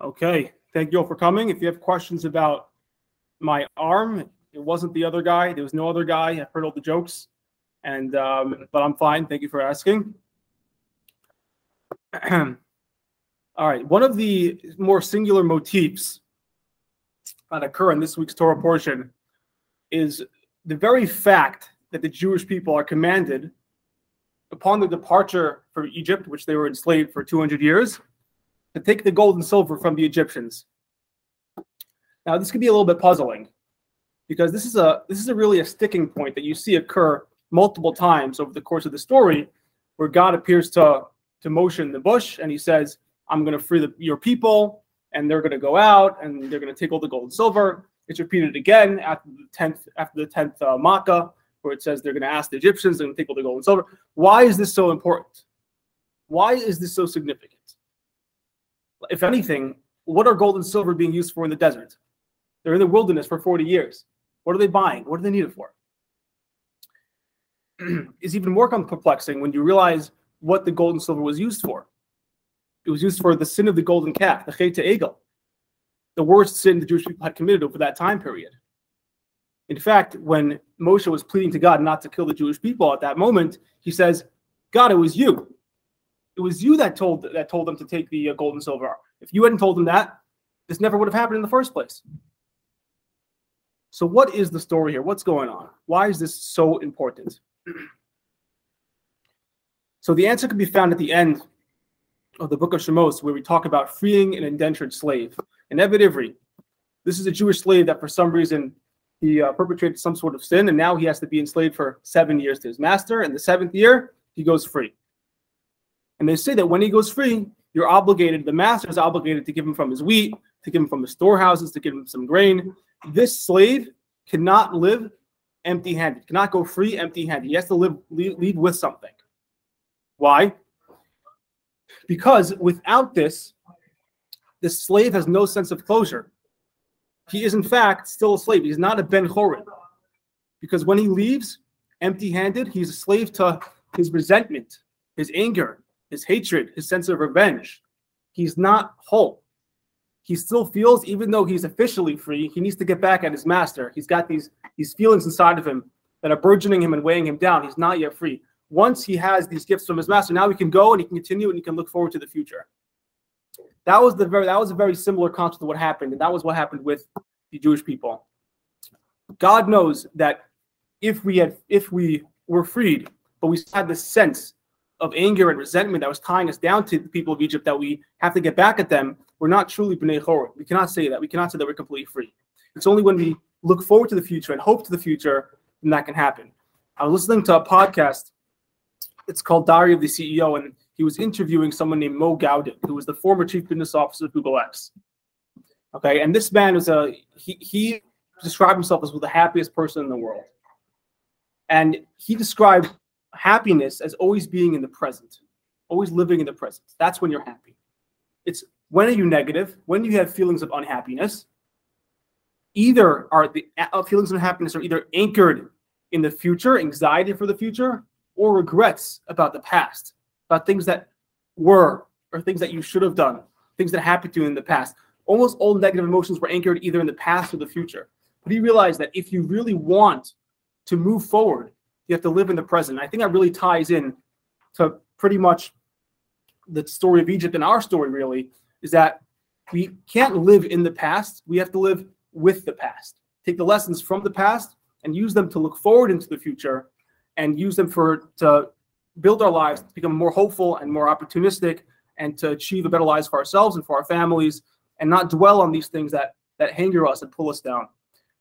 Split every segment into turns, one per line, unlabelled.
Okay, thank you all for coming. If you have questions about my arm, it wasn't the other guy. There was no other guy. I've heard all the jokes, and um, but I'm fine. Thank you for asking. all right, one of the more singular motifs that occur in this week's Torah portion is the very fact that the Jewish people are commanded upon the departure from Egypt, which they were enslaved for 200 years, to take the gold and silver from the Egyptians. Now, this could be a little bit puzzling because this is a this is a really a sticking point that you see occur multiple times over the course of the story, where God appears to to in the bush and he says, "I'm going to free the, your people, and they're going to go out and they're going to take all the gold and silver." It's repeated again after the tenth after the tenth uh, Makkah, where it says they're going to ask the Egyptians, to take all the gold and silver. Why is this so important? Why is this so significant? If anything, what are gold and silver being used for in the desert? They're in the wilderness for 40 years. What are they buying? What do they need it for? is even more perplexing when you realize what the gold and silver was used for. It was used for the sin of the golden calf, the Chet Egel, the worst sin the Jewish people had committed over that time period. In fact, when Moshe was pleading to God not to kill the Jewish people at that moment, he says, God, it was you. It was you that told that told them to take the uh, gold and silver. If you hadn't told them that, this never would have happened in the first place. So, what is the story here? What's going on? Why is this so important? so, the answer can be found at the end of the book of Shemos, where we talk about freeing an indentured slave. And Ebed Ivri, this is a Jewish slave that for some reason he uh, perpetrated some sort of sin, and now he has to be enslaved for seven years to his master. And the seventh year, he goes free. And they say that when he goes free, you're obligated, the master is obligated to give him from his wheat, to give him from his storehouses, to give him some grain. This slave cannot live empty handed, cannot go free empty handed. He has to live, lead, with something. Why? Because without this, the slave has no sense of closure. He is, in fact, still a slave. He's not a Ben Chorin. Because when he leaves empty handed, he's a slave to his resentment, his anger, his hatred, his sense of revenge. He's not whole. He still feels, even though he's officially free, he needs to get back at his master. He's got these, these feelings inside of him that are burgeoning him and weighing him down. He's not yet free. Once he has these gifts from his master, now he can go and he can continue and he can look forward to the future. That was the very that was a very similar concept to what happened, and that was what happened with the Jewish people. God knows that if we had if we were freed, but we had this sense of anger and resentment that was tying us down to the people of Egypt that we have to get back at them, we're not truly B'nai Chorah. We cannot say that. We cannot say that we're completely free. It's only when we look forward to the future and hope to the future then that can happen. I was listening to a podcast. It's called Diary of the CEO, and he was interviewing someone named Mo Gawdat, who was the former chief business officer of Google X. Okay, and this man was a he, he described himself as the happiest person in the world. And he described happiness as always being in the present, always living in the present. That's when you're happy. It's when are you negative? When do you have feelings of unhappiness? Either are the uh, feelings of unhappiness are either anchored in the future, anxiety for the future, or regrets about the past, about things that were or things that you should have done, things that happened to you in the past. Almost all negative emotions were anchored either in the past or the future. But he realized that if you really want to move forward, you have to live in the present. I think that really ties in to pretty much the story of Egypt and our story, really, is that we can't live in the past. We have to live with the past. Take the lessons from the past and use them to look forward into the future and use them for to build our lives to become more hopeful and more opportunistic and to achieve a better lives for ourselves and for our families and not dwell on these things that that hinder us and pull us down.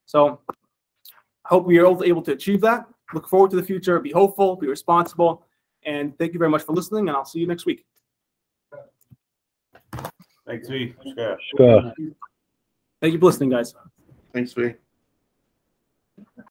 So I hope we are able to achieve that look forward to the future, be hopeful, be responsible. And thank you very much for listening, and I'll see you next week.
Thanks, V. Scott.
Thank you for listening, guys.
Thanks, V.